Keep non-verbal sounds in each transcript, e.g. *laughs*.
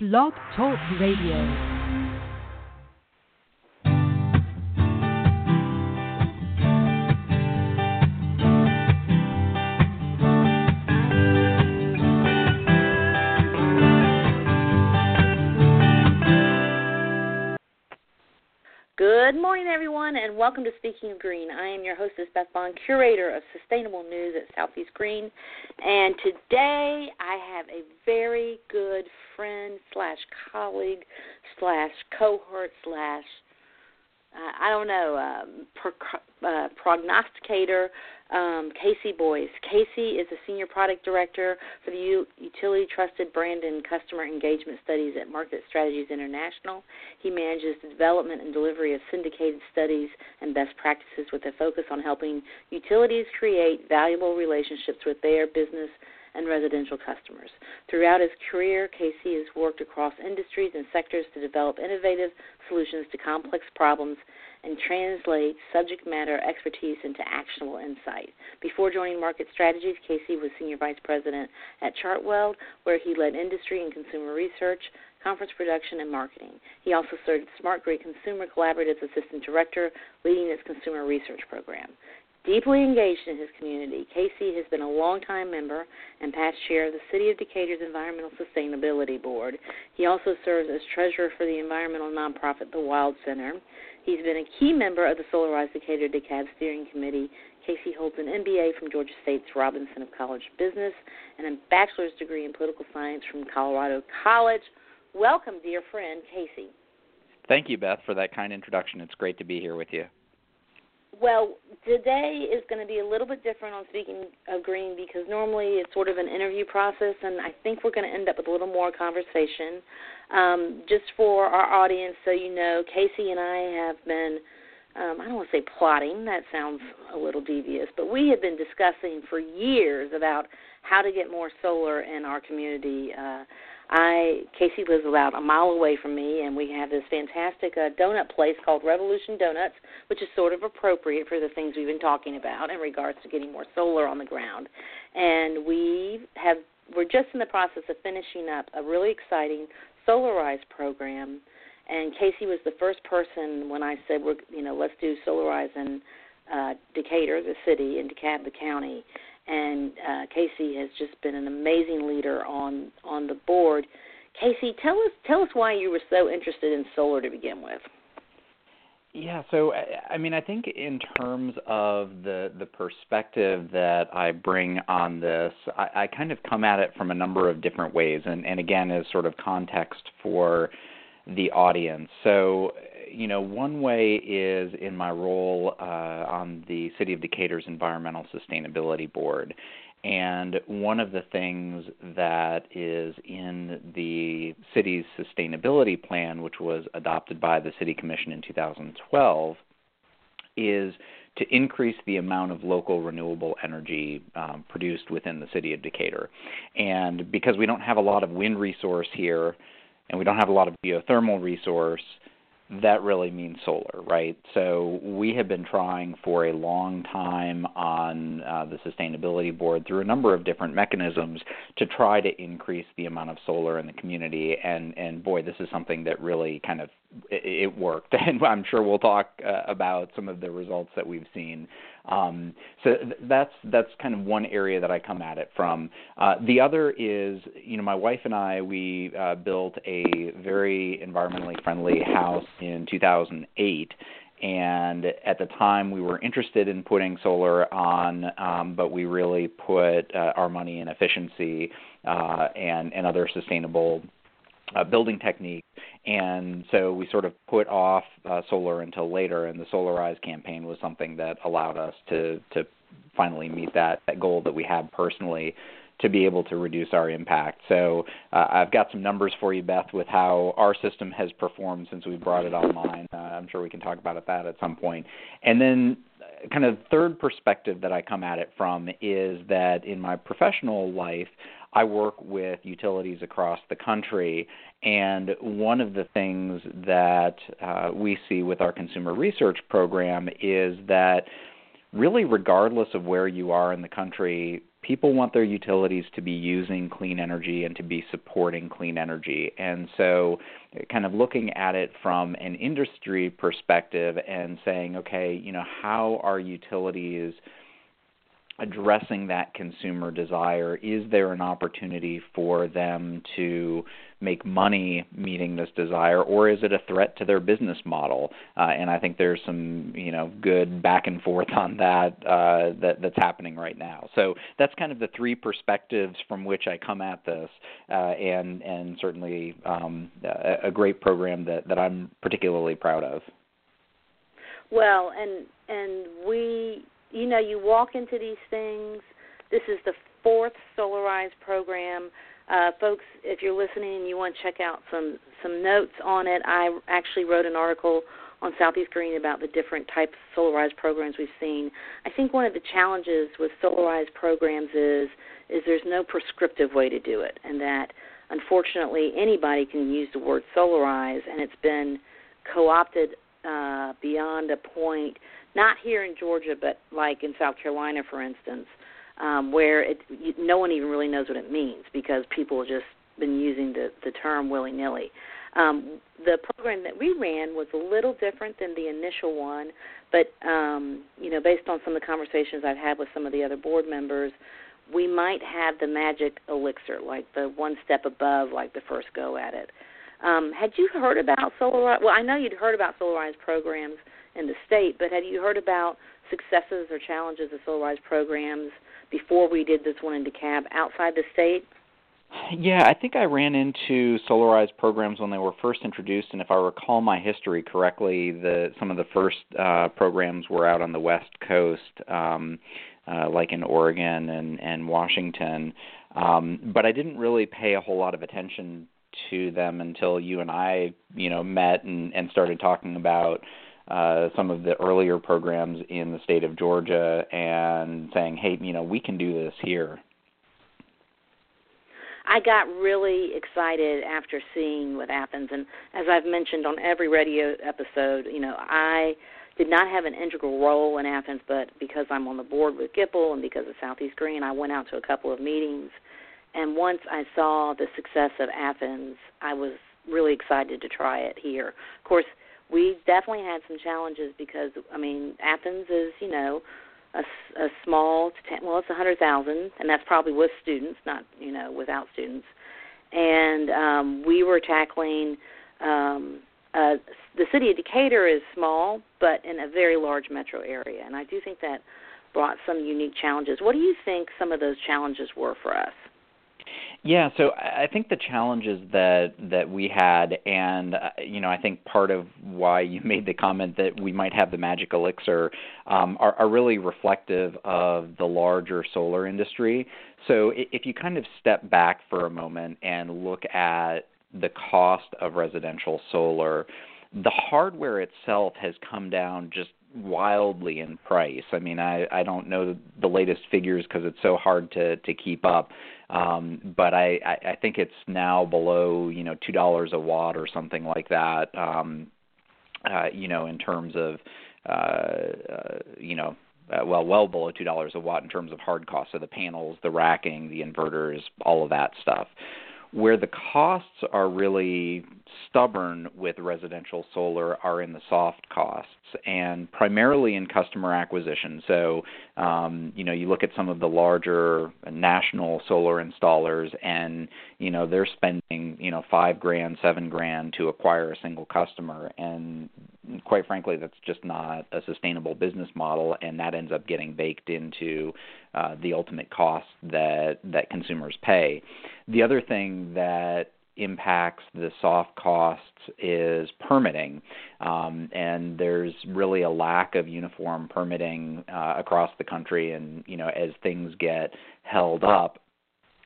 Blog Talk Radio. Good morning, everyone, and welcome to Speaking of Green. I am your hostess, Beth Bond, curator of sustainable news at Southeast Green, and today I have a very good friend slash colleague slash cohort slash uh, I don't know um, pro- uh, prognosticator um, K.C. Boyce. K.C. is a senior product director for the U- Utility Trusted Brand and Customer Engagement Studies at Market Strategies International. He manages the development and delivery of syndicated studies and best practices with a focus on helping utilities create valuable relationships with their business and residential customers. Throughout his career, K.C. has worked across industries and sectors to develop innovative solutions to complex problems and translate subject matter expertise into actionable insight. Before joining Market Strategies, K.C. was Senior Vice President at Chartwell, where he led industry and consumer research, conference production, and marketing. He also served Smart Grid Consumer Collaborative's Assistant Director, leading its consumer research program. Deeply engaged in his community, K.C. has been a longtime member and past chair of the City of Decatur's Environmental Sustainability Board. He also serves as treasurer for the environmental nonprofit The Wylde Center. He's been a key member of the Solarize Decatur DeKalb Steering Committee. K.C. holds an MBA from Georgia State's Robinson College of Business and a bachelor's degree in political science from Colorado College. Welcome, dear friend, Casey. Thank you, Beth, for that kind introduction. It's great to be here with you. Well, today is going to be a little bit different on speaking of green because normally it's sort of an interview process, and I think we're going to end up with a little more conversation. Um, just for our audience, so you know, K.C. and I have been. Um, I don't want to say plotting, that sounds a little devious, but we have been discussing for years about how to get more solar in our community. Uh, I K.C. lives about a mile away from me, and we have this fantastic uh, donut place called Revolution Donuts, which is sort of appropriate for the things we've been talking about in regards to getting more solar on the ground. And we have we're just in the process of finishing up a really exciting Solarize program. And K.C. was the first person when I said we're you know let's do Solarize in uh, Decatur, the city, in DeKalb the County and uh, K.C. has just been an amazing leader on on the board. K.C., tell us tell us why you were so interested in solar to begin with. Yeah, so I mean, I think in terms of the the perspective that I bring on this, I, I kind of come at it from a number of different ways, and and again as sort of context for the audience. So you know, one way is in my role uh, on the City of Decatur's Environmental Sustainability Board. And one of the things that is in the city's sustainability plan, which was adopted by the City Commission in 2012, is to increase the amount of local renewable energy um, produced within the city of Decatur. And because we don't have a lot of wind resource here, and we don't have a lot of geothermal resource, that really means solar, right? So we have been trying for a long time on uh, the sustainability board through a number of different mechanisms to try to increase the amount of solar in the community. And and boy, this is something that really kind of it, it worked. *laughs* And I'm sure we'll talk uh, about some of the results that we've seen um, so th- that's that's kind of one area that I come at it from. Uh, the other is, you know, my wife and I we uh, built a very environmentally friendly house in 2008 and at the time we were interested in putting solar on, um, but we really put uh, our money in efficiency uh, and and other sustainable uh, building techniques. And so we sort of put off uh, solar until later, and the Solarize campaign was something that allowed us to to finally meet that, that goal that we had personally to be able to reduce our impact. So uh, I've got some numbers for you, Beth, with how our system has performed since we brought it online. Uh, I'm sure we can talk about that at some point. And then uh, kind of third perspective that I come at it from is that in my professional life, I work with utilities across the country, and one of the things that uh, we see with our consumer research program is that really, regardless of where you are in the country, people want their utilities to be using clean energy and to be supporting clean energy. And so, kind of looking at it from an industry perspective and saying, okay, you know, how are utilities addressing that consumer desire? Is there an opportunity for them to make money meeting this desire, or is it a threat to their business model? Uh, and I think there's some, you know, good back and forth on that uh, that that's happening right now. So that's kind of the three perspectives from which I come at this, uh, and and certainly um, a, a great program that that I'm particularly proud of. Well, and and we you know, you walk into these things. This is the fourth Solarize program. Uh, folks, if you're listening and you want to check out some some notes on it, I actually wrote an article on Southeast Green about the different types of Solarize programs we've seen. I think one of the challenges with Solarize programs is is there's no prescriptive way to do it, and that unfortunately anybody can use the word Solarize, and it's been co-opted uh, beyond a point not here in Georgia, but like in South Carolina, for instance, um, where it you, no one even really knows what it means because people have just been using the the term willy nilly. Um, the program that we ran was a little different than the initial one, but um, you know, based on some of the conversations I've had with some of the other board members, we might have the magic elixir, like the one step above, like the first go at it. Um, had you heard about Solar? Well, I know you'd heard about Solarize programs in the state. But have you heard about successes or challenges of Solarize programs before we did this one in DeKalb outside the state? Yeah, I think I ran into Solarize programs when they were first introduced, and if I recall my history correctly, the some of the first uh, programs were out on the West Coast, um, uh, like in Oregon and and Washington. Um, but I didn't really pay a whole lot of attention to them until you and I, you know, met and, and started talking about uh, some of the earlier programs in the state of Georgia and saying, hey, you know, we can do this here. I got really excited after seeing what Athens, and as I've mentioned on every radio episode, you know, I did not have an integral role in Athens, but because I'm on the board with GIPL and because of Southeast Green, I went out to a couple of meetings. And once I saw the success of Athens, I was really excited to try it here. Of course, we definitely had some challenges because I mean Athens is you know a, a small well it's a hundred thousand and that's probably with students not you know without students and um, we were tackling um, uh, the city of Decatur is small but in a very large metro area and I do think that brought some unique challenges. What do you think some of those challenges were for us? Yeah, so I think the challenges that that we had, and uh, you know, I think part of why you *laughs* made the comment that we might have the magic elixir, um, are, are really reflective of the larger solar industry. So if you kind of step back for a moment and look at the cost of residential solar, the hardware itself has come down just wildly in price. I mean, I I don't know the latest figures because it's so hard to to keep up. Um, but I, I I think it's now below you know two dollars a watt or something like that. Um, uh, you know, in terms of uh, uh, you know uh, well, well below two dollars a watt in terms of hard costs. So the panels, the racking, the inverters, all of that stuff. Where the costs are really stubborn with residential solar are in the soft costs and primarily in customer acquisition. So, um, you know, you look at some of the larger national solar installers, and you know they're spending you know five grand, seven grand to acquire a single customer, and quite frankly, that's just not a sustainable business model, and that ends up getting baked into uh, the ultimate cost that that consumers pay. The other thing that impacts the soft costs is permitting, um, and there's really a lack of uniform permitting uh, across the country. And you know, as things get held up,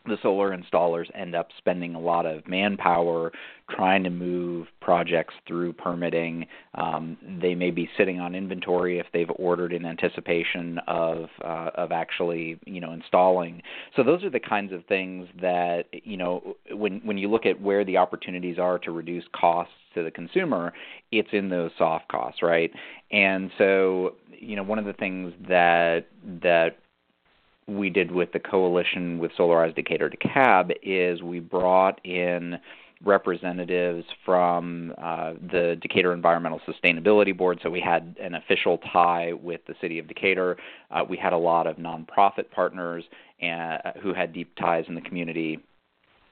the solar installers end up spending a lot of manpower trying to move projects through permitting. Um, they may be sitting on inventory if they've ordered in anticipation of uh, of actually you know installing. So those are the kinds of things that you know when when you look at where the opportunities are to reduce costs to the consumer, it's in those soft costs, right? And so you know one of the things that that we did with the coalition with Solarize Decatur DeKalb is we brought in representatives from uh, the Decatur Environmental Sustainability Board, so we had an official tie with the city of Decatur. Uh, we had a lot of nonprofit partners and, uh, who had deep ties in the community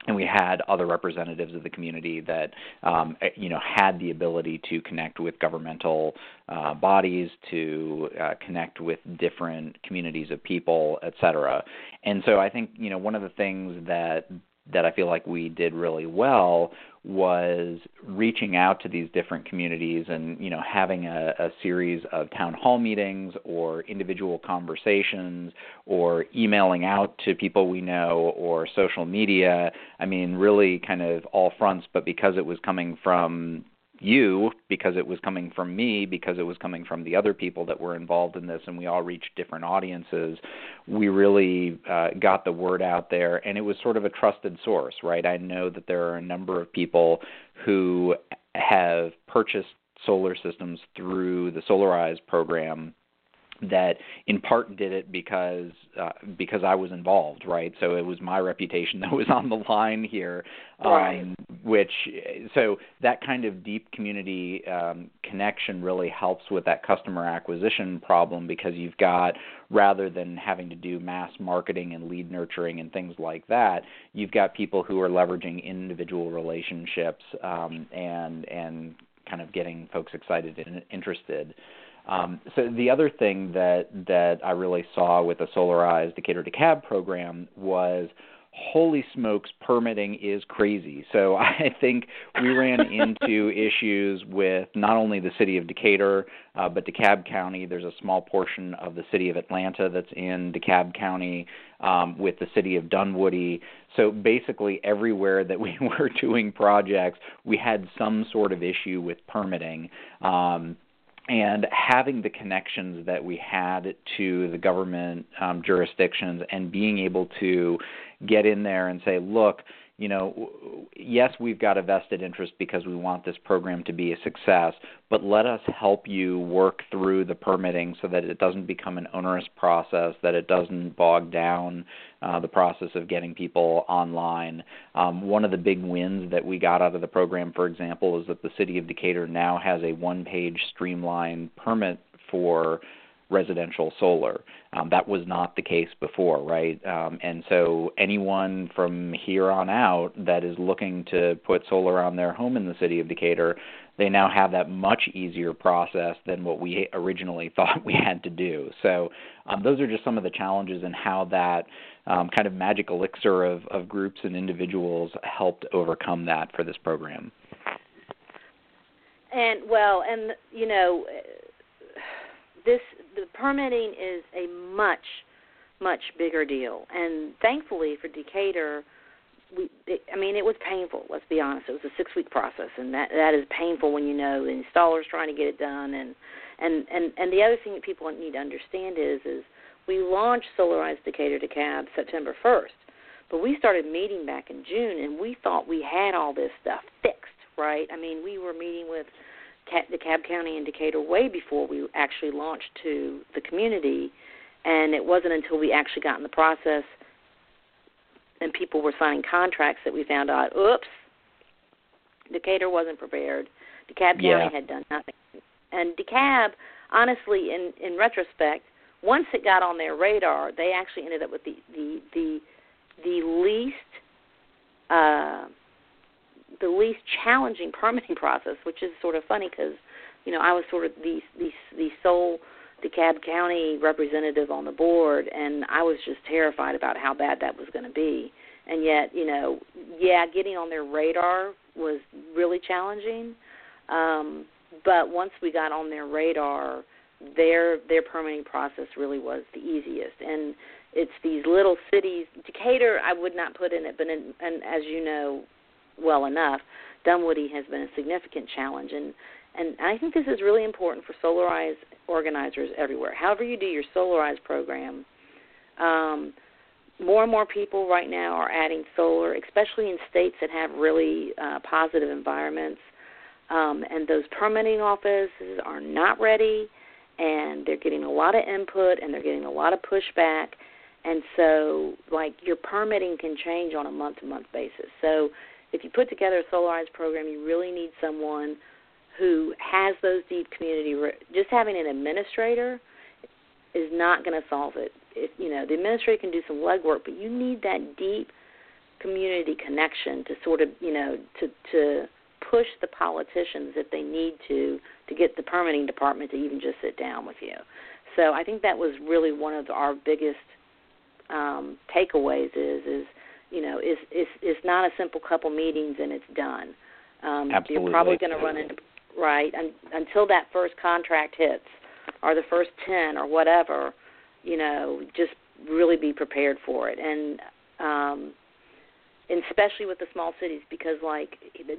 and we had other representatives of the community that um, eh, you know had the ability to connect with governmental uh, bodies, to uh, connect with different communities of people, et cetera. And so I think you know one of the things that that I feel like we did really well was reaching out to these different communities and you know having a, a series of town hall meetings or individual conversations or emailing out to people we know or social media. I mean really kind of all fronts but because it was coming from you because it was coming from me because it was coming from the other people that were involved in this and we all reached different audiences we really uh, got the word out there. And it was sort of a trusted source right? I know that there are a number of people who have purchased solar systems through the solarize program that in part did it because uh, because I was involved, right? So it was my reputation *laughs* that was on the line here, um, right. which so that kind of deep community um, connection really helps with that customer acquisition problem because you've got rather than having to do mass marketing and lead nurturing and things like that, you've got people who are leveraging individual relationships um, and and kind of getting folks excited and interested. Um, so the other thing that that I really saw with the Solarize Decatur DeKalb program was holy smokes permitting is crazy. So *laughs* i think we ran into *laughs* issues with not only the city of decatur uh, but dekalb county. There's a small portion of the city of atlanta that's in dekalb county um, with the city of dunwoody. So basically everywhere that we *laughs* were doing projects we had some sort of issue with permitting. Um, and having the connections that we had to the government um, jurisdictions and being able to get in there and say, look, you know, yes, we've got a vested interest because we want this program to be a success, but let us help you work through the permitting so that it doesn't become an onerous process, that it doesn't bog down uh, the process of getting people online. Um, one of the big wins that we got out of the program, for example, is that the city of Decatur now has a one page streamlined permit for residential solar. Um, that was not the case before, right? Um, and so anyone from here on out that is looking to put solar on their home in the city of Decatur, they now have that much easier process than what we originally *laughs* thought we had to do. So um, those are just some of the challenges and how that um, kind of magic elixir of, of groups and individuals helped overcome that for this program. And well, and you know, this the permitting is a much much bigger deal, and thankfully for Decatur, we it, I mean it was painful. Let's be honest, it was a six week process, and that that is painful when you know the installer's trying to get it done, and and and and the other thing that people need to understand is is we launched Solarize Decatur DeKalb September 1st, but we started meeting back in June, and we thought we had all this stuff fixed, right? I mean, we were meeting with DeKalb County and Decatur way before we actually launched to the community, and it wasn't until we actually got in the process and people were signing contracts that we found out, oops, Decatur wasn't prepared. DeKalb County yeah. had done nothing, and DeKalb, honestly, in in retrospect, once it got on their radar, they actually ended up with the the the the least uh, the least challenging *laughs* permitting process, which is sort of funny because you know I was sort of the the the sole DeKalb County representative on the board, and I was just terrified about how bad that was going to be. And yet, you know, yeah, getting on their radar was really challenging. Um, but once we got on their radar, their their permitting process really was the easiest. And it's these little cities. Decatur, I would not put in it, but in, and as you know, well enough, Dunwoody has been a significant challenge, and and I think this is really important for Solarize organizers everywhere. However you do your Solarize program, um, more and more people right now are adding solar, especially in states that have really uh, positive environments. Um, and those permitting offices are not ready, and they're getting a lot of input and they're getting a lot of pushback. and so like your permitting can change on a month to month basis. So if you put together a solarized program, you really need someone who has those deep community. Just having an administrator is not going to solve it. If you know the administrator can do some legwork, but you need that deep community connection to sort of you know to to push the politicians if they need to to get the permitting department to even just sit down with you. So I think that was really one of our biggest um, takeaways is is you know is is it's not a simple couple meetings and it's done. Um, Absolutely. You're probably going to run into right un, until that first contract hits or the first ten or whatever. You know, just really be prepared for it and. Um, and especially with the small cities because like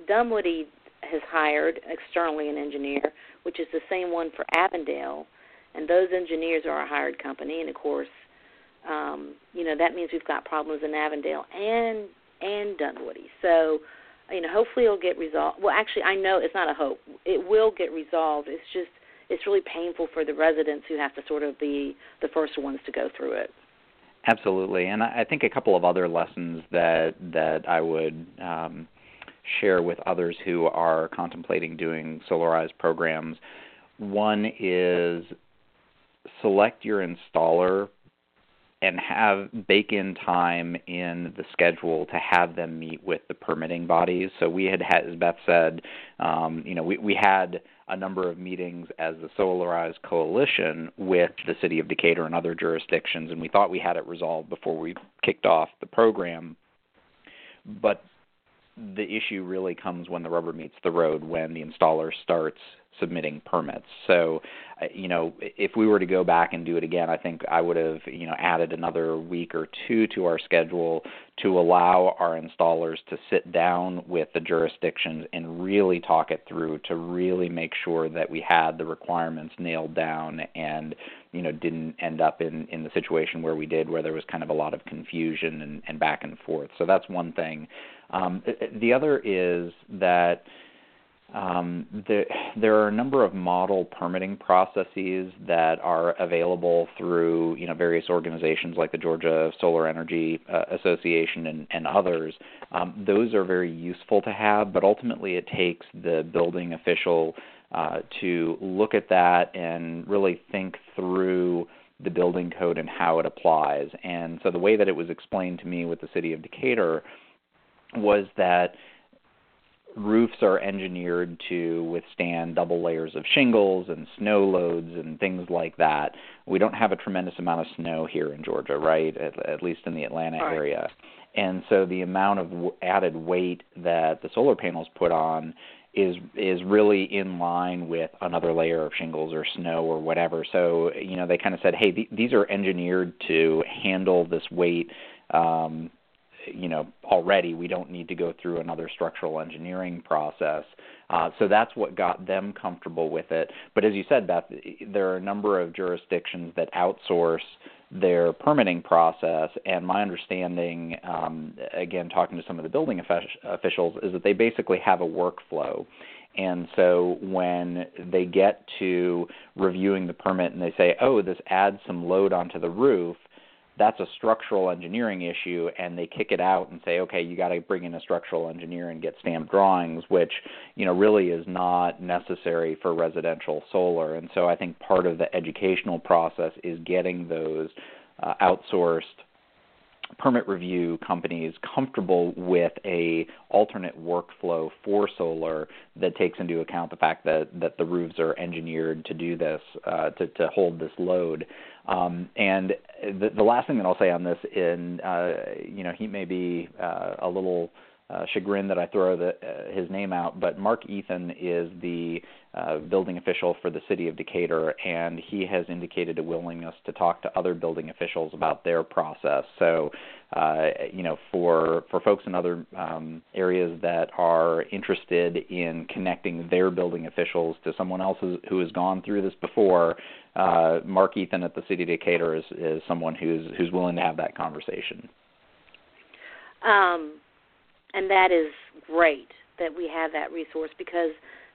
Dunwoody has hired externally an engineer, which is the same one for Avondale, and those engineers are a hired company, and of course, um, you know that means we've got problems in Avondale and and Dunwoody. So, you know, hopefully it'll get resolved. Well, actually, I know it's not a hope. It will get resolved. It's just it's really painful for the residents who have to sort of be the first ones to go through it. Absolutely, and I think a couple of other lessons that that I would um, share with others who are contemplating doing solarized programs. One is select your installer and have bake in time in the schedule to have them meet with the permitting bodies. So we had, had as Beth said, um, you know, we, we had a number of meetings as the Solarized Coalition with the city of Decatur and other jurisdictions, and we thought we had it resolved before we kicked off the program. But the issue really comes when the rubber meets the road, when the installer starts submitting permits. So, uh, you know, if we were to go back and do it again, I think I would have, you know, added another week or two to our schedule to allow our installers to sit down with the jurisdictions and really talk it through to really make sure that we had the requirements nailed down and, you know, didn't end up in in the situation where we did where there was kind of a lot of confusion and, and back and forth. So that's one thing. Um, the other is that um, the, there are a number of model permitting processes that are available through you know various organizations like the Georgia Solar Energy uh, Association and, and others. Um, those are very useful to have, but ultimately it takes the building official uh, to look at that and really think through the building code and how it applies. And so the way that it was explained to me with the city of Decatur was that roofs are engineered to withstand double layers of shingles and snow loads and things like that. We don't have a tremendous amount of snow here in Georgia, right? At, at least in the Atlanta right. area. And so the amount of w- added weight that the solar panels put on is is really in line with another layer of shingles or snow or whatever. So you know they kind of said, hey, th- these are engineered to handle this weight um, you know already we don't need to go through another structural engineering process. Uh, so that's what got them comfortable with it. But as you said beth there are a number of jurisdictions that outsource their permitting process. And my understanding um, again talking to some of the building officials is that they basically have a workflow. And so when they get to reviewing the permit and they say, oh, this adds some load onto the roof, that's a structural engineering issue and they kick it out and say okay you got to bring in a structural engineer and get stamped drawings which you know really is not necessary for residential solar. And so i think part of the educational process is getting those uh, outsourced permit review companies comfortable with a alternate workflow for solar that takes into account the fact that that the roofs are engineered to do this uh, to to hold this load. Um, and the, the last thing that I'll say on this, in uh, you know, he may be uh, a little uh, chagrined that I throw the, uh, his name out, but Mark Ethan is the uh, building official for the city of Decatur, and he has indicated a willingness to talk to other building officials about their process. So, uh, you know, for for folks in other um, areas that are interested in connecting their building officials to someone else who has gone through this before, uh, Mark Ethan at the city of Decatur is is someone who's who's willing to have that conversation. Um, and that is great that we have that resource because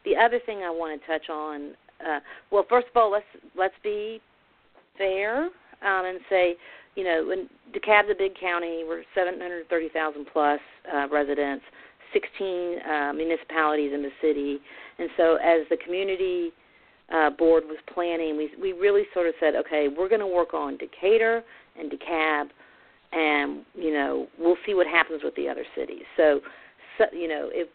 the other thing I want to touch on, uh, well, first of all, let's let's be fair um, and say, you know, when DeKalb's a big county, we're 730,000 plus uh, residents, 16 uh, municipalities in the city, and so as the community uh, board was planning, we we really sort of said, okay, we're going to work on Decatur and DeKalb, and you know, we'll see what happens with the other cities. So, so you know, if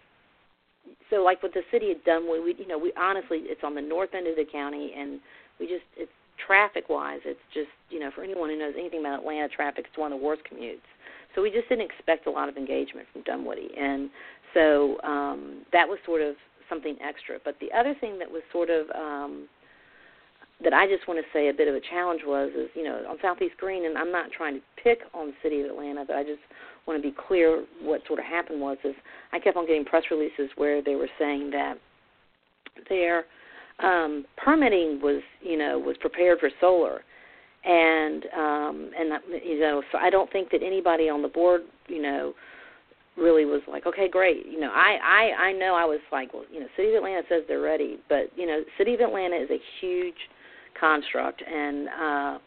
so, like with the city of Dunwoody, we you know, we honestly, it's on the north end of the county, and we just it's traffic wise, it's just you know for anyone who knows anything about Atlanta traffic, it's one of the worst commutes. So we just didn't expect a lot of engagement from Dunwoody, and so um, that was sort of something extra. But the other thing that was sort of um, that I just want to say a bit of a challenge was is you know on Southeast Green, and I'm not trying to pick on the city of Atlanta, but I just want to be clear what sort of happened was is I kept on getting press releases where they were saying that their um, permitting was you know was prepared for solar, and um, and you know so I don't think that anybody on the board you know really was like okay great. You know I I I know I was like well you know City of Atlanta says they're ready but you know City of Atlanta is a huge construct and uh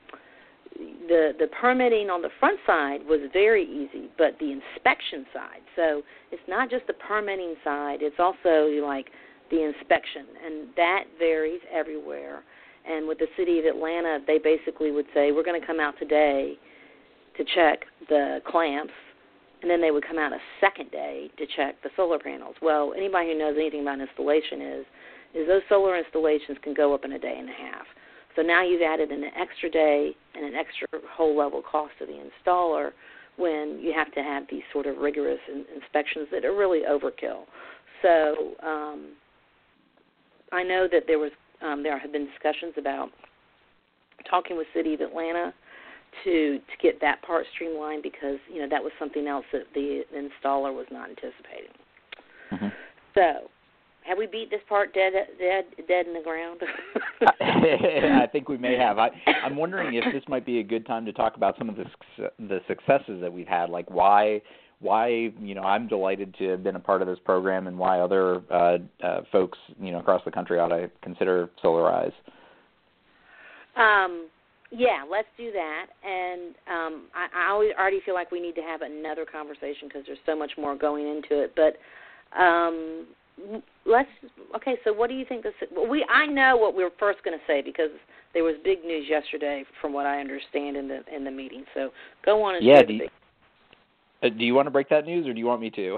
the the permitting on the front side was very easy but the inspection side so it's not just the permitting side it's also like the inspection, and that varies everywhere. And with the city of Atlanta, they basically would say, "We're going to come out today to check the clamps," and then they would come out a second day to check the solar panels. Well, anybody who knows anything about installation is is those solar installations can go up in a day and a half. So now you've added an extra day and an extra whole level cost to the installer when you have to have these sort of rigorous in- inspections that are really overkill. So um, I know that there was um, there have been discussions about talking with City of Atlanta to to get that part streamlined because you know that was something else that the installer was not anticipating. Mm-hmm. So, have we beat this part dead dead dead in the ground? *laughs* I think we may have. I, *laughs* I'm wondering if this might be a good time to talk about some of the the successes that we've had, like why why you know I'm delighted to have been a part of this program and why other uh, uh, folks you know across the country ought to consider Solarize. Um, yeah, let's do that. And um, I, I always already feel like we need to have another conversation because there's so much more going into it. But um, let's okay. So what do you think? This we I know what we are first going to say because there was big news yesterday, from what I understand in the in the meeting. So go on and yeah. share Do you, uh, do you want to break that news, or do you want me to? *laughs*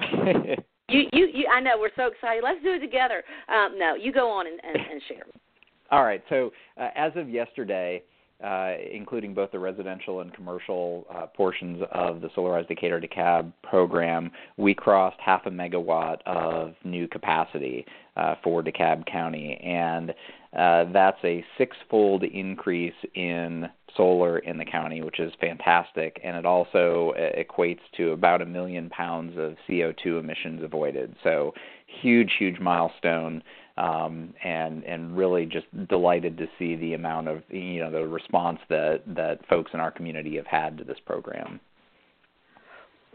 you, you, you. I know we're so excited. Let's do it together. Um, no, you go on and, and, and share. *laughs* All right. So uh, as of yesterday, uh, including both the residential and commercial uh, portions of the Solarize Decatur DeKalb program, we crossed half a megawatt of new capacity uh, for DeKalb County, and uh, that's a six-fold increase in solar in the county, which is fantastic, and it also uh, equates to about a million pounds of CO2 emissions avoided. So, huge, huge milestone um, and and really just delighted to see the amount of you know the response that that folks in our community have had to this program.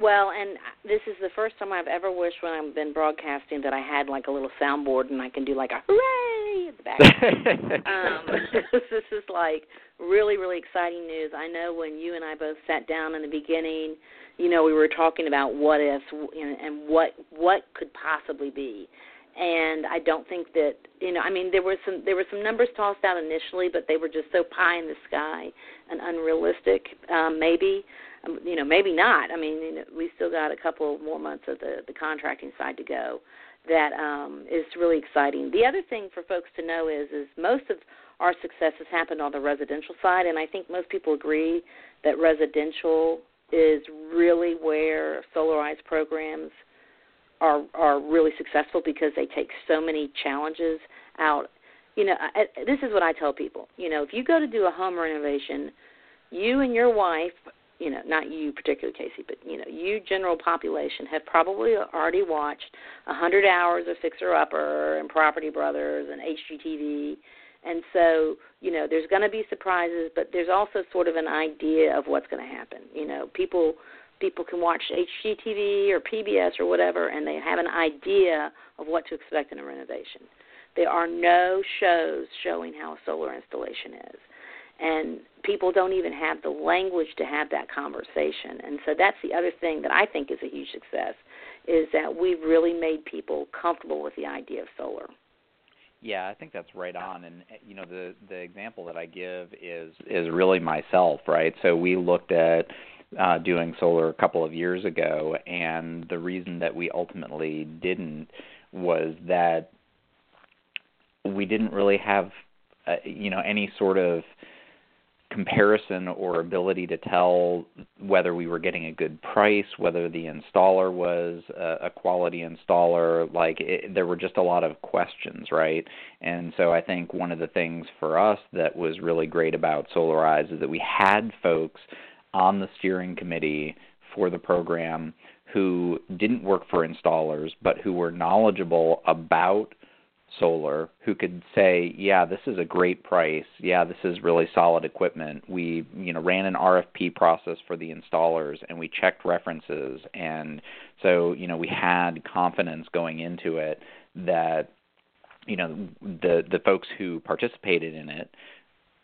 Well, and this is the first time I've ever wished when I've been broadcasting that I had like a little soundboard and I can do like a hooray at the back. *laughs* um, *laughs* this is like really, really exciting news. I know when you and I both sat down in the beginning, you know, we were talking about what ifs and, and what what could possibly be and I don't think that you know. I mean, there were some there were some numbers tossed out initially, but they were just so pie in the sky and unrealistic. Um, maybe, um, you know, maybe not. I mean, you know, we still got a couple more months of the the contracting side to go. That um, is really exciting. The other thing for folks to know is is most of our success has happened on the residential side, and I think most people agree that residential is really where solarized programs are are really successful because they take so many challenges out. You know, I, this is what I tell people. You know, if you go to do a home renovation, you and your wife, you know, not you particularly K.C., but you know, you general population have probably already watched a hundred hours of Fixer Upper and Property Brothers and HGTV. And so, you know, there's going to be surprises, but there's also sort of an idea of what's going to happen. You know, people people can watch HGTV or PBS or whatever, and they have an idea of what to expect in a renovation. There are no shows showing how a solar installation is. and people don't even have the language to have that conversation. And so that's the other thing that I think is a huge success is that we've really made people comfortable with the idea of solar. Yeah, I think that's right on. And you know, the the example that I give is is really myself, right? So we looked at uh, doing solar a couple of years ago, and the reason that we ultimately didn't was that we didn't really have, uh, you know, any sort of comparison or ability to tell whether we were getting a good price, whether the installer was a, a quality installer. Like it, there were just a lot of questions, right? And so I think one of the things for us that was really great about Solarize is that we had folks on the steering committee for the program who didn't work for installers but who were knowledgeable about solar who could say yeah this is a great price. Yeah this is really solid equipment. We you know ran an RFP process for the installers and we checked references and so you know we had confidence going into it that you know the the folks who participated in it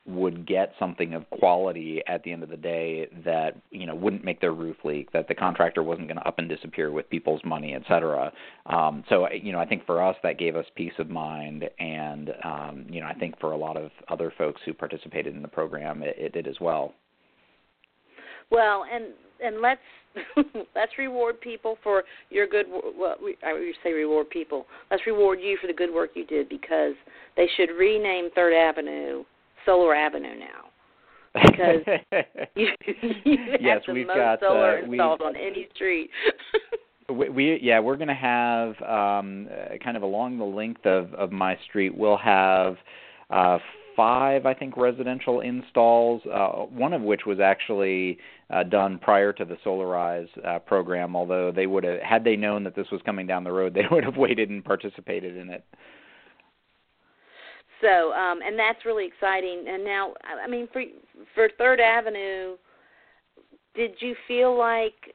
would get something of quality at the end of the day that you know wouldn't make their roof leak, that the contractor wasn't going to up and disappear with people's money, et cetera. Um, so you know I think for us that gave us peace of mind, and um, you know I think for a lot of other folks who participated in the program, it, it did as well. Well, and and let's *laughs* let's reward people for your good. Well, I would say reward people. Let's reward you for the good work you did because they should rename Third Avenue Solar Avenue now because *laughs* you, *laughs* you yes, have we've most got solar uh, installed on any street. *laughs* we, we yeah we're going to have um, uh, kind of along the length of of my street we'll have uh, five I think residential installs uh, one of which was actually uh, done prior to the Solarize uh, program although they would have had they known that this was coming down the road they would have waited and participated in it. So, um, and that's really exciting. And now, I mean, for for Third Avenue, did you feel like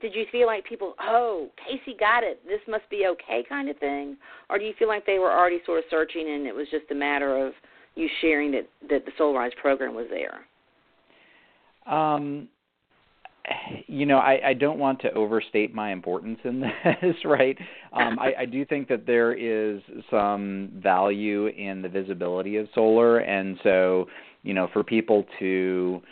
did you feel like people, oh, K.C. got it, this must be okay, kind of thing, or do you feel like they were already sort of searching and it was just a matter of you sharing that that the Solarize program was there? Um, you know, I, I don't want to overstate my importance in *laughs* this, right? Um, I, I do think that there is some value in the visibility of solar, and so, you know, for people to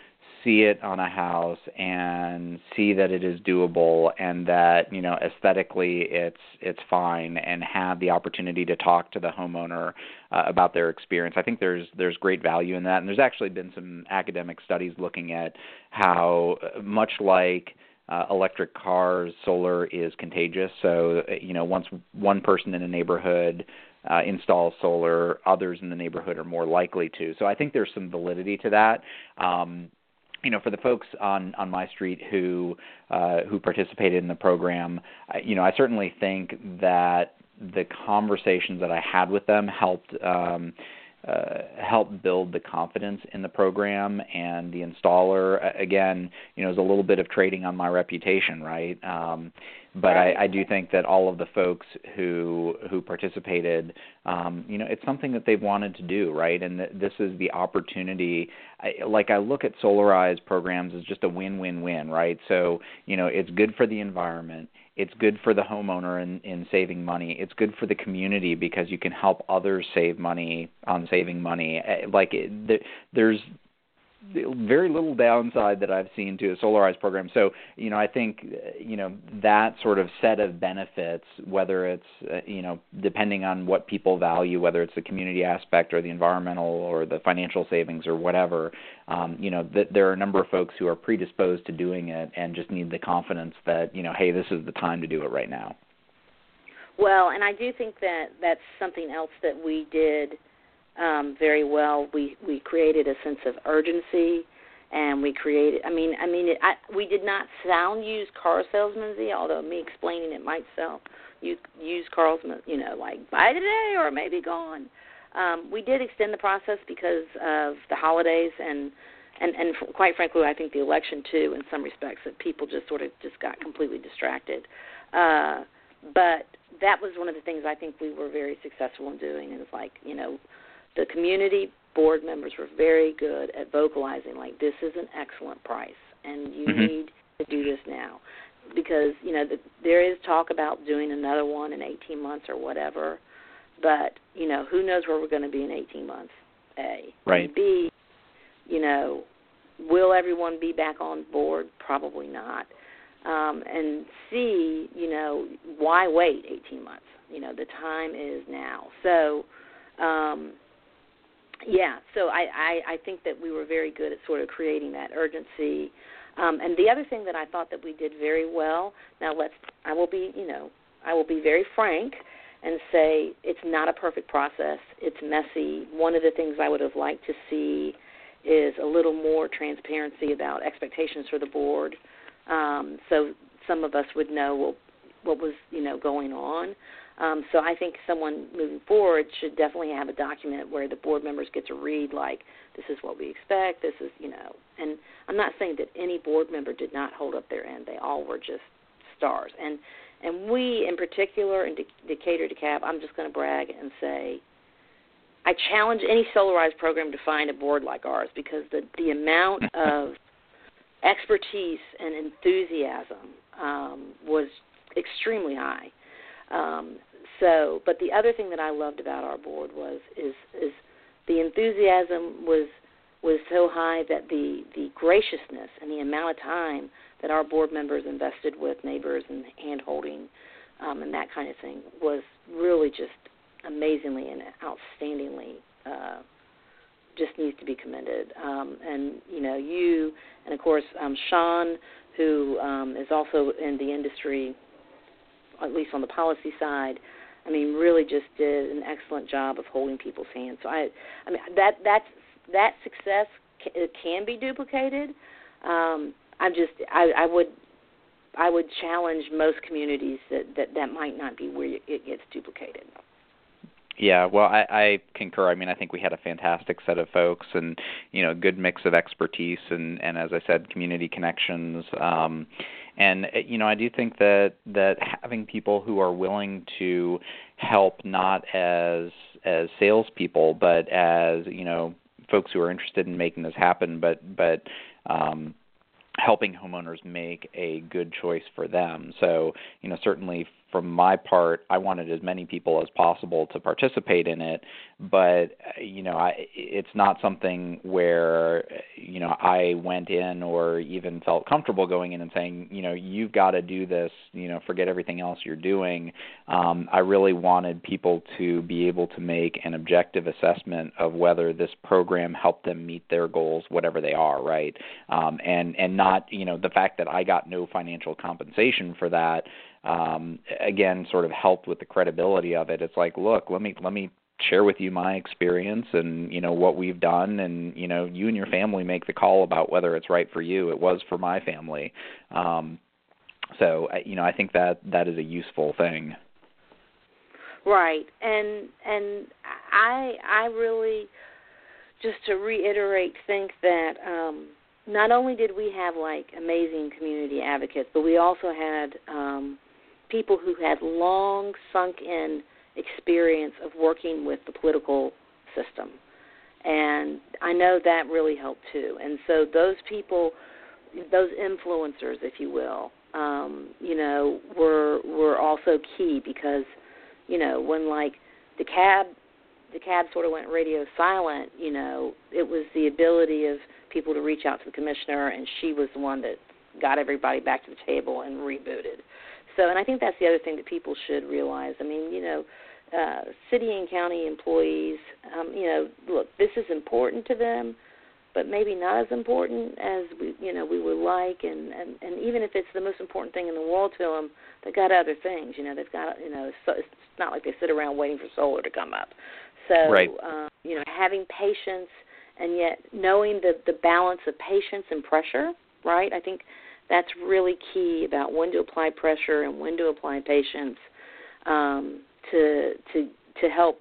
see it on a house and see that it is doable and that you know aesthetically it's it's fine and have the opportunity to talk to the homeowner uh, about their experience i think there's there's great value in that and there's actually been some academic studies looking at how uh, much like uh, electric cars, solar is contagious. So, uh, you know, once one person in a neighborhood uh, installs solar, others in the neighborhood are more likely to. So, I think there's some validity to that. Um, you know, for the folks on on my street who uh, who participated in the program, I, you know, I certainly think that the conversations that I had with them helped um, uh, help build the confidence in the program and the installer. Again, you know, is a little bit of trading on my reputation, right? Um, but right. I, I do think that all of the folks who who participated, um, you know, it's something that they've wanted to do, right? And th- this is the opportunity. I, like I look at Solarize programs as just a win-win-win, right? So you know, it's good for the environment it's good for the homeowner in, in saving money. It's good for the community because you can help others save money on saving money. Eh, like it, there's very little downside that I've seen to a solarized program. So, you know, I think, you know, that sort of set of benefits, whether it's, uh, you know, depending on what people value, whether it's the community aspect or the environmental or the financial savings or whatever, um, you know, that there are a number of folks who are predisposed to doing it and just need the confidence that, you know, hey, this is the time to do it right now. Well, and I do think that that's something else that we did – um, very well. We we created a sense of urgency, and we created. I mean, I mean, it, I, we did not sound used car salesmansy, although me explaining it might sell used used cars, you know, like buy today or maybe gone. Um, we did extend the process because of the holidays and and and quite frankly, I think the election too, in some respects, that people just sort of just got completely distracted. Uh, but that was one of the things I think we were very successful in doing. Is like you know the community board members were very good at vocalizing like this is an excellent price and you mm-hmm. need to do this now. Because you know the, there is talk about doing another one in 18 months or whatever but you know who knows where we're going to be in 18 months? A. Right. And b you know will everyone be back on board? Probably not. Um and c you know why wait 18 months? You know the time is now. So um yeah, so I, I I think that we were very good at sort of creating that urgency. Um, and the other thing that I thought that we did very well. Now let's I will be you know I will be very frank and say it's not a perfect process. It's messy. One of the things I would have liked to see is a little more transparency about expectations for the board, um, so some of us would know what, what was you know going on. Um, so I think someone moving forward should definitely have a document where the board members get to read like this is what we expect. This is you know, and I'm not saying that any board member did not hold up their end. They all were just stars. And and we in particular in Decatur DeKalb, I'm just going to brag and say. I challenge any solarized program to find a board like ours because the the amount *laughs* of expertise and enthusiasm um, was extremely high. Um, so, but the other thing that I loved about our board was is is the enthusiasm was was so high that the the graciousness and the amount of time that our board members invested with neighbors and hand holding um, and that kind of thing was really just amazingly and outstandingly uh, just needs to be commended. Um, and you know, you and of course um, Sean, who um, is also in the industry, at least on the policy side, I mean, really just did an excellent job of holding people's hands. So I, I mean, that that's that success can be duplicated. Um, I'm just, I, I would, I would challenge most communities that that that might not be where it gets duplicated. Yeah, well, I, I concur. I mean, I think we had a fantastic set of folks, and you know, a good mix of expertise, and and as I said, community connections. Um, and uh, you know, I do think that that having people who are willing to help, not as as salespeople, but as you know, folks who are interested in making this happen, but but um, helping homeowners make a good choice for them. So, you know, certainly from my part, I wanted as many people as possible to participate in it, but you know, I it's not something where you know I went in or even felt comfortable going in and saying, you know, you've got to do this, you know, forget everything else you're doing. Um, I really wanted people to be able to make an objective assessment of whether this program helped them meet their goals, whatever they are, right? Um, and and not, you know, the fact that I got no financial compensation for that um, again sort of helped with the credibility of it. It's like, look, let me let me share with you my experience and you know what we've done. And you know you and your family make the call about whether it's right for you. It was for my family. Um so you know i think that that is a useful thing. Right. And and i i really just to reiterate think that um not only did we have like amazing community advocates but we also had um people who had long sunk in experience of working with the political system. And I know that really helped too. And so those people, those influencers, if you will, um, you know, were were also key because, you know, when like the cab the cab sort of went radio silent, you know, it was the ability of people to reach out to the commissioner, and she was the one that got everybody back to the table and rebooted. So, and I think that's the other thing that people should realize. I mean, you know, uh, city and county employees, um, you know, look, this is important to them, but maybe not as important as we, you know, we would like. And and and even if it's the most important thing in the world to them, they've got other things. You know, they've got, you know, so it's not like they sit around waiting for solar to come up. So, right. um, you know, having patience and yet knowing the the balance of patience and pressure, right? I think that's really key about when to apply pressure and when to apply patience um, to to to help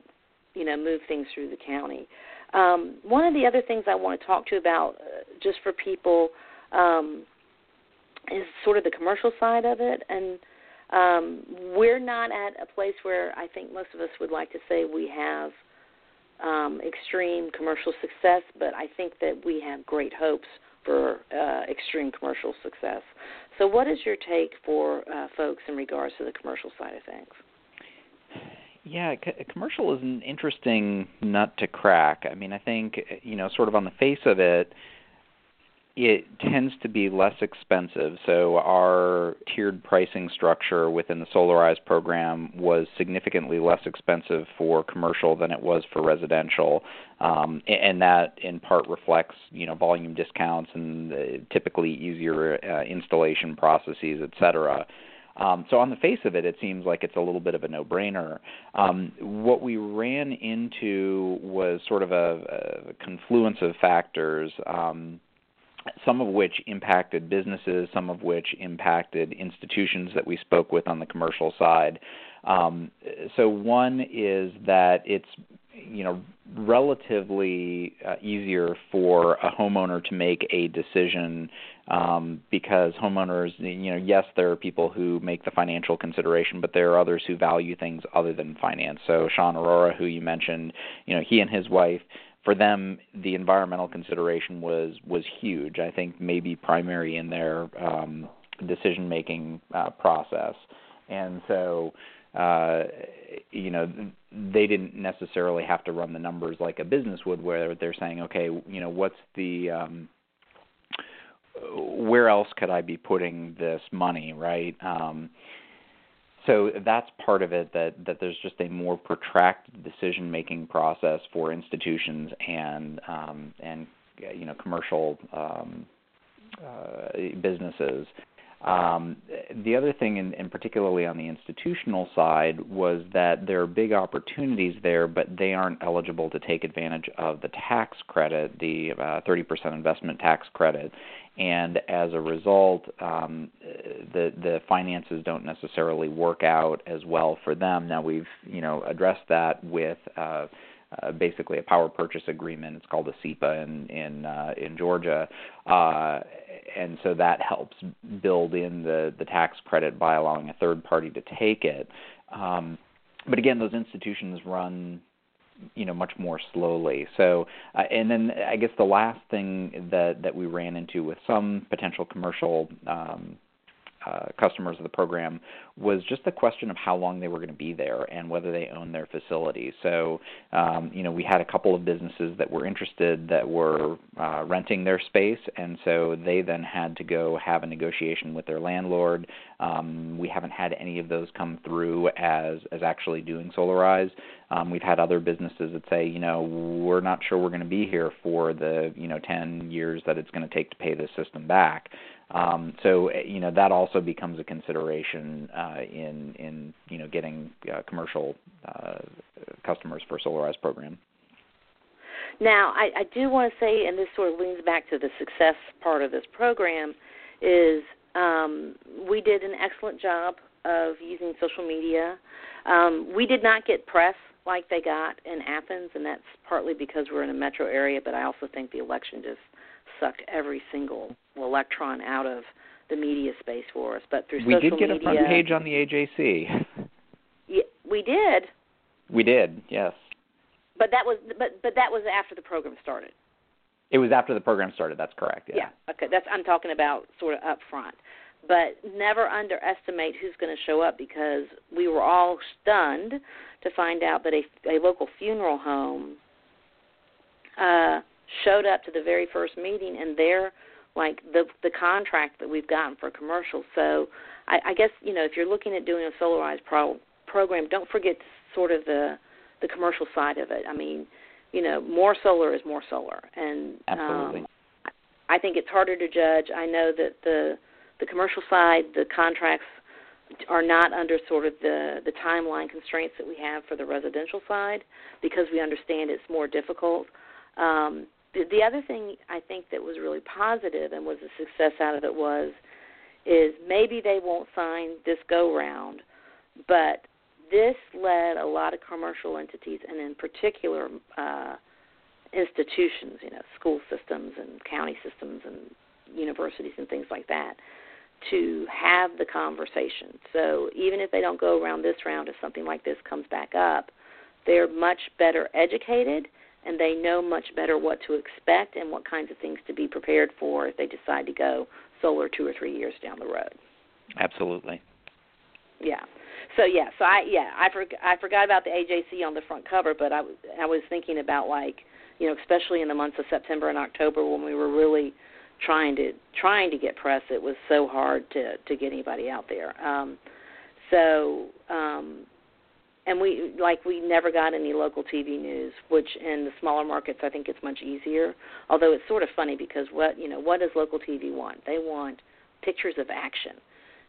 you know move things through the county. Um, one of the other things I want to talk to you about, uh, just for people, um, is sort of the commercial side of it, and um, we're not at a place where I think most of us would like to say we have um, extreme commercial success, but I think that we have great hopes for uh, extreme commercial success. So, what is your take for uh, folks in regards to the commercial side of things? Yeah, commercial is an interesting nut to crack. I mean, I think you know, sort of on the face of it, it tends to be less expensive. So our tiered pricing structure within the Solarize program was significantly less expensive for commercial than it was for residential, um, and that in part reflects you know volume discounts and typically easier uh, installation processes, et cetera. Um, so on the face of it, it seems like it's a little bit of a no-brainer. Um, what we ran into was sort of a, a confluence of factors. Um, some of which impacted businesses, some of which impacted institutions that we spoke with on the commercial side. Um, so one is that it's you know relatively uh, easier for a homeowner to make a decision um, because homeowners you know yes there are people who make the financial consideration but there are others who value things other than finance so Sean Aurora who you mentioned you know he and his wife for them the environmental consideration was was huge. I think maybe primary in their um, decision making uh, process, and so uh, you know they didn't necessarily have to run the numbers like a business would, where they're saying, okay, you know, what's the um, where else could I be putting this money, right? Um, so that's part of it that that there's just a more protracted decision making process for institutions and um, and you know commercial um, uh, businesses. Um, the other thing, and, and particularly on the institutional side, was that there are big opportunities there, but they aren't eligible to take advantage of the tax credit, the uh, 30% investment tax credit, and as a result, um, the the finances don't necessarily work out as well for them. Now we've you know addressed that with. Uh, uh, basically a power purchase agreement. It's called a SEPA in in uh, in Georgia, uh, and so that helps build in the the tax credit by allowing a third party to take it. Um, but again, those institutions run you know much more slowly. So, uh, and then I guess the last thing that that we ran into with some potential commercial um, uh, customers of the program was just the question of how long they were going to be there and whether they own their facility. So, um, you know, we had a couple of businesses that were interested that were uh, renting their space, and so they then had to go have a negotiation with their landlord. Um, we haven't had any of those come through as as actually doing Solarize. Um, we've had other businesses that say, you know, we're not sure we're going to be here for the you know 10 years that it's going to take to pay this system back. Um, so eh, you know that also becomes a consideration uh, in in you know getting uh, commercial uh, customers for Solarize program. Now, I, I do want to say, and this sort of leans back to the success part of this program, is um, we did an excellent job of using social media. Um, we did not get press like they got in Athens, and that's partly because we're in a metro area, but I also think the election just sucked every single electron out of the media space for us. But through we social did get media, a front page on the AJC. Yeah, we did. We did, yes. But that was but but that was after the program started. It was after the program started. That's correct. Yeah. yeah okay. That's I'm talking about sort of up front. But never underestimate who's going to show up because we were all stunned to find out that a, a local funeral home uh, showed up to the very first meeting and they're like the the contract that we've gotten for commercial. So I, I guess you know if you're looking at doing a solarized pro, program, don't forget sort of the the commercial side of it. I mean, you know, more solar is more solar, and absolutely. Um, I think it's harder to judge. I know that the the commercial side, the contracts are not under sort of the the timeline constraints that we have for the residential side because we understand it's more difficult. Um, the, the other thing I think that was really positive and was a success out of it was is maybe they won't sign this go round, but this led a lot of commercial entities and in particular uh, institutions, you know, school systems and county systems and universities and things like that, to have the conversation. So even if they don't go around this round, if something like this comes back up, they're much better educated and they know much better what to expect and what kinds of things to be prepared for if they decide to go solar two or three years down the road. Absolutely. Yeah. So yeah, so I yeah, I for, I forgot about the AJC on the front cover, but I I was thinking about like, you know, especially in the months of September and October when we were really trying to trying to get press, it was so hard to to get anybody out there. Um so um and we like we never got any local TV news, which in the smaller markets I think it's much easier. Although it's sort of funny because what you know what does local TV want? They want pictures of action,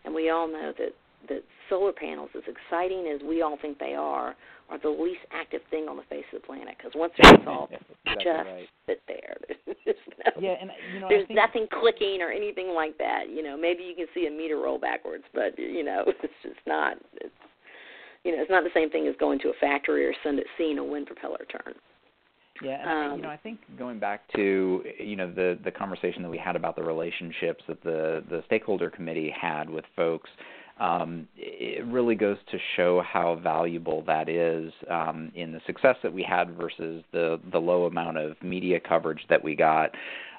and we all know that that solar panels, as exciting as we all think they are, are the least active thing on the face of the planet. Because once they're *laughs* installed, exactly just right. sit there. *laughs* There's, no, Yeah, and you know, there's nothing clicking or anything like that. You know, maybe you can see a meter roll backwards, but you know, *laughs* it's just not. It's you know, it's not the same thing as going to a factory or seeing a wind propeller turn. Yeah, and Um, you know, I think going back to you know the the conversation that we had about the relationships that the the stakeholder committee had with folks, um, it really goes to show how valuable that is um, in the success that we had versus the the low amount of media coverage that we got.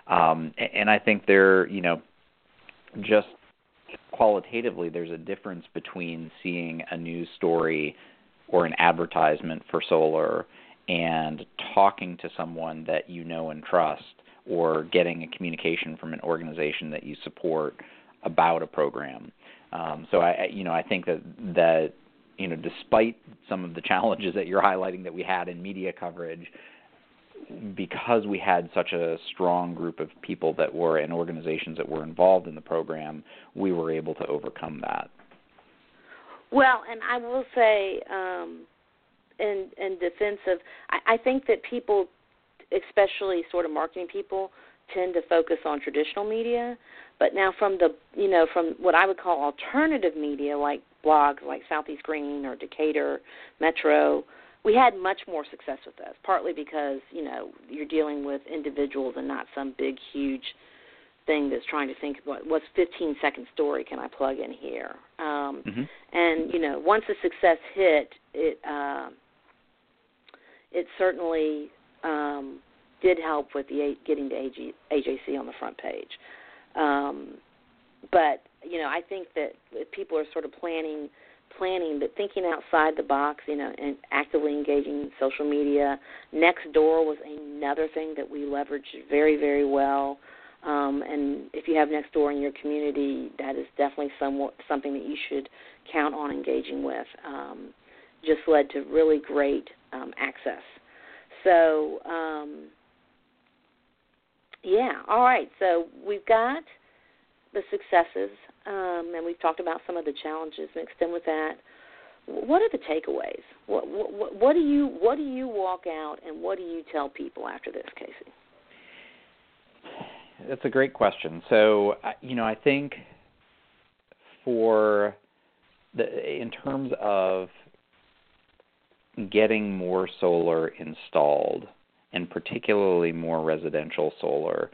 Um, and I think there, you know, just qualitatively, there's a difference between seeing a news story or an advertisement for solar and talking to someone that you know and trust or getting a communication from an organization that you support about a program. Um, so I, you know, I think that that you know, despite some of the challenges that you're highlighting that we had in media coverage, because we had such a strong group of people that were and organizations that were involved in the program, we were able to overcome that. Well, and I will say, um, in in defense of, I, I think that people, especially sort of marketing people, tend to focus on traditional media. But now, from the you know from what I would call alternative media, like blogs like Southeast Green or Decatur Metro, we had much more success with this. Partly because you know you're dealing with individuals and not some big huge thing that's trying to think about what's 15 second story can I plug in here. Um, Mm-hmm. and you know once the success hit it uh, it certainly um, did help with the getting to AG, AJC on the front page um, but you know I think that if people are sort of planning planning but thinking outside the box you know and actively engaging in social media next door was another thing that we leveraged very very well um, and if you have next door in your community, that is definitely somewhat something that you should count on engaging with. Um, just led to really great um, access. So, um, yeah, all right. So we've got the successes, um, and we've talked about some of the challenges mixed in with that. What are the takeaways? What, what, what do you what do you walk out, and what do you tell people after this, K.C.? That's a great question. So, you know, I think for the in terms of getting more solar installed, and particularly more residential solar,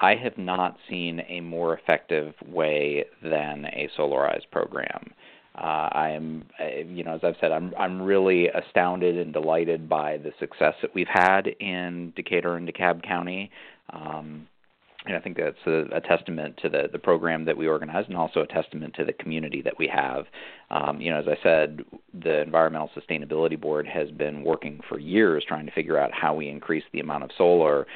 I have not seen a more effective way than a solarized program. Uh, I am, uh, you know, as I've said, I'm I'm really astounded and delighted by the success that we've had in Decatur and DeKalb County. Um, and I think that's a, a testament to the the program that we organize, and also a testament to the community that we have. Um, you know, as I said, the Environmental Sustainability Board has been working for years trying to figure out how we increase the amount of solar,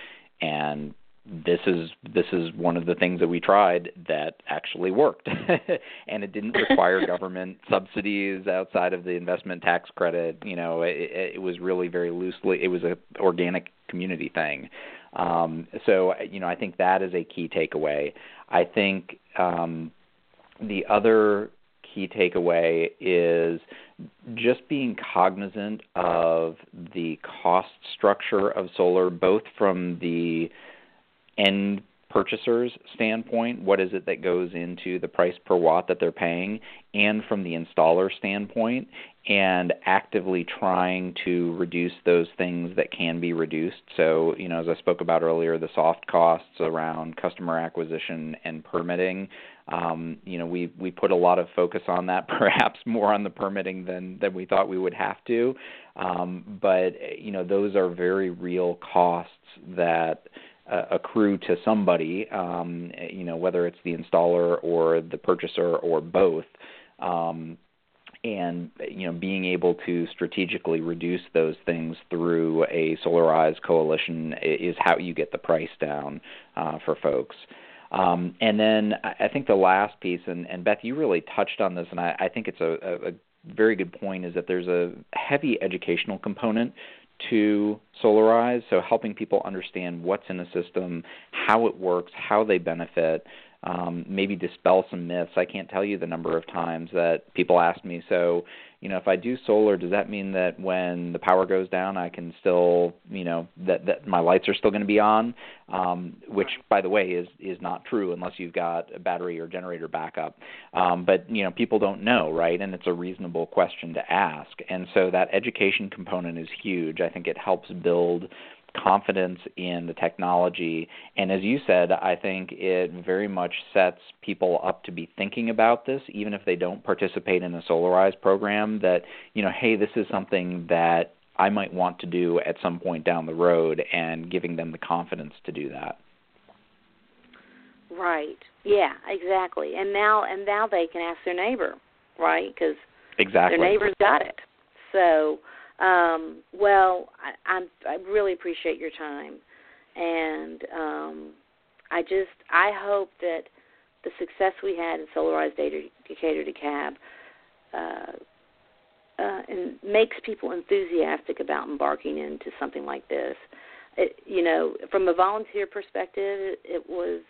and this is this is one of the things that we tried that actually worked, *laughs* and it didn't *laughs* require government subsidies outside of the investment tax credit. You know, it, it was really very loosely. It was a organic community thing. Um, so you know, I think that is a key takeaway. I think um, the other key takeaway is just being cognizant of the cost structure of solar, both from the end purchaser's standpoint, what is it that goes into the price per watt that they're paying, and from the installer standpoint, and actively trying to reduce those things that can be reduced. So, you know, as I spoke about earlier, the soft costs around customer acquisition and permitting. Um, you know, we we put a lot of focus on that, *laughs* perhaps more on the permitting than than we thought we would have to. Um, but you know, those are very real costs that accrue to somebody, um, you know, whether it's the installer or the purchaser or both. Um, and you know, being able to strategically reduce those things through a solarized coalition is how you get the price down uh, for folks. Um, and then I think the last piece, and, and Beth, you really touched on this, and I, I think it's a, a very good point, is that there's a heavy educational component to Solarize, so helping people understand what's in the system, how it works, how they benefit, um, maybe dispel some myths. I can't tell you the number of times that people ask me, so you know, if I do solar, does that mean that when the power goes down, I can still, you know, that that my lights are still going to be on? Um, which, by the way, is is not true unless you've got a battery or generator backup. Um, but you know, people don't know, right? And it's a reasonable question to ask. And so that education component is huge. I think it helps build confidence in the technology. And as you said, I think it very much sets people up to be thinking about this, even if they don't participate in a Solarize program, that, you know, hey, this is something that I might want to do at some point down the road and giving them the confidence to do that. Right. Yeah, exactly. And now and now they can ask their neighbor, right? Cuz Exactly. Their neighbor's got it. So, um, well, I, I'm, I really appreciate your time, and um, I just I hope that the success we had in Solarized Data Decatur DeKalb uh, uh, and makes people enthusiastic about embarking into something like this. It, you know, from a volunteer perspective, it was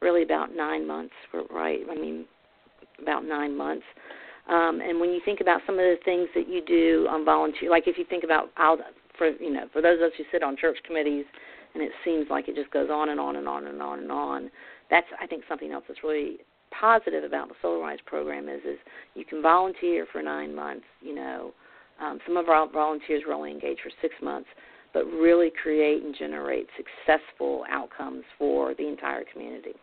really about nine months, right? I mean, about nine months. Um, and when you think about some of the things that you do on volunteer, like if you think about, I'll, for you know, for those of us who sit on church committees, and it seems like it just goes on and on and on and on and on. That's I think something else that's really positive about the Solarize program is is you can volunteer for nine months. You know, um, some of our volunteers were only engaged for six months, but really create and generate successful outcomes for the entire community.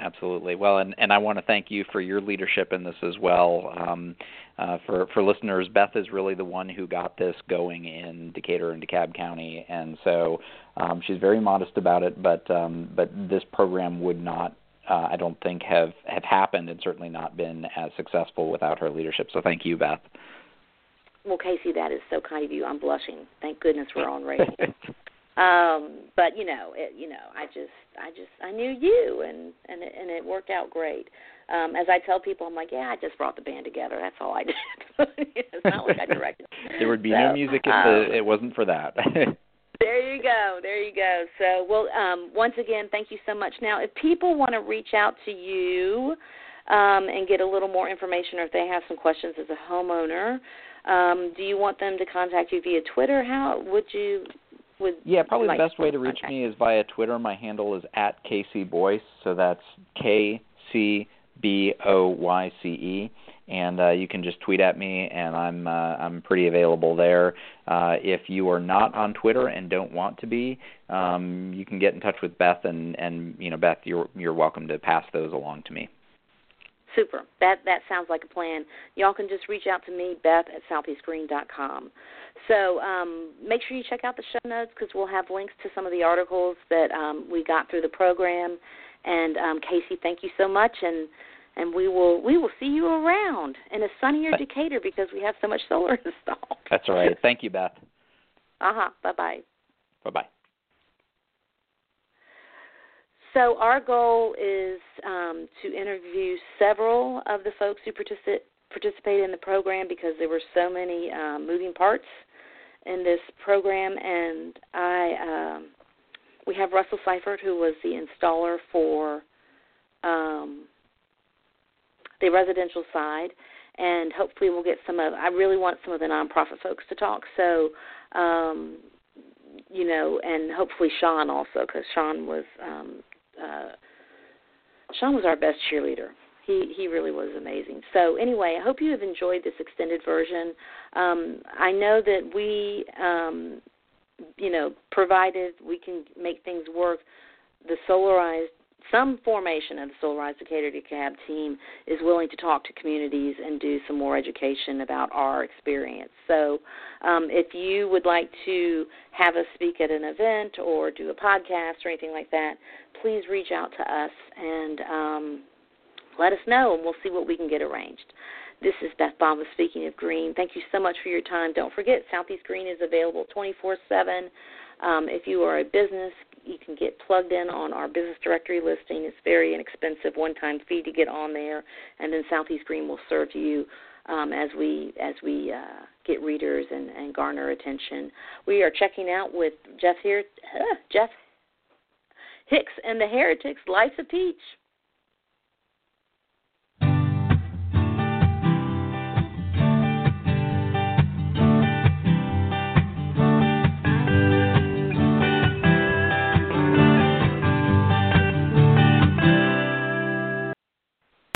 Absolutely. Well, and, and I want to thank you for your leadership in this as well. Um, uh, for for listeners, Beth is really the one who got this going in Decatur and DeKalb County, and so um, she's very modest about it. But um, but this program would not, uh, I don't think, have have happened, and certainly not been as successful without her leadership. So thank you, Beth. Well, K.C., that is so kind of you. I'm blushing. Thank goodness we're on *laughs* radio. Um but you know it you know i just i just i knew you and and it, and it worked out great. Um as i tell people i'm like yeah i just brought the band together. That's all i did. *laughs* It's not like i directed. There would be so, no music if um, the, it wasn't for that. *laughs* There you go. There you go. So well um once again thank you so much. Now if people want to reach out to you um and get a little more information or if they have some questions as a homeowner um, do you want them to contact you via Twitter? How would you would yeah probably like the best way to reach contact. me is via twitter. My handle is at kc boyce so that's k c b o y c e. And uh, you can just tweet at me and i'm uh, i'm pretty available there. Uh, if you are not on twitter and don't want to be um, you can get in touch with beth and and you know beth you're you're welcome to pass those along to me Super. That that sounds like a plan. Y'all can just reach out to me, Beth at southeastgreen.com. So um, make sure you check out the show notes because we'll have links to some of the articles that um, we got through the program. And um, K.C., thank you so much, and and we will we will see you around in a sunnier Decatur because we have so much solar *laughs* installed. That's all right. Thank you, Beth. Uh huh. Bye bye. Bye bye. So our goal is um, to interview several of the folks who participate participated in the program because there were so many um, moving parts in this program, and I um, we have Russell Seifert who was the installer for um, the residential side, and hopefully we'll get some of. I really want some of the nonprofit folks to talk. So um, you know, and hopefully Sean also, because Sean was um, uh, Sean was our best cheerleader. He he really was amazing. So anyway, I hope you have enjoyed this extended version. Um, I know that we, um, you know, provided we can make things work. The solarized some formation of the Solarize Decatur DeKalb team is willing to talk to communities and do some more education about our experience. So, um, if you would like to have us speak at an event or do a podcast or anything like that, please reach out to us and um, let us know, and we'll see what we can get arranged. This is Beth Bamba speaking of Green. Thank you so much for your time. Don't forget, Southeast Green is available 24 7. Um, if you are a business, you can get plugged in on our business directory listing. It's very inexpensive one-time fee to get on there, and then Southeast Green will serve you um, as we as we uh, get readers and, and garner attention. We are checking out with Jeff here, uh, Jeff Hicks and the Heretics, Life's a Peach.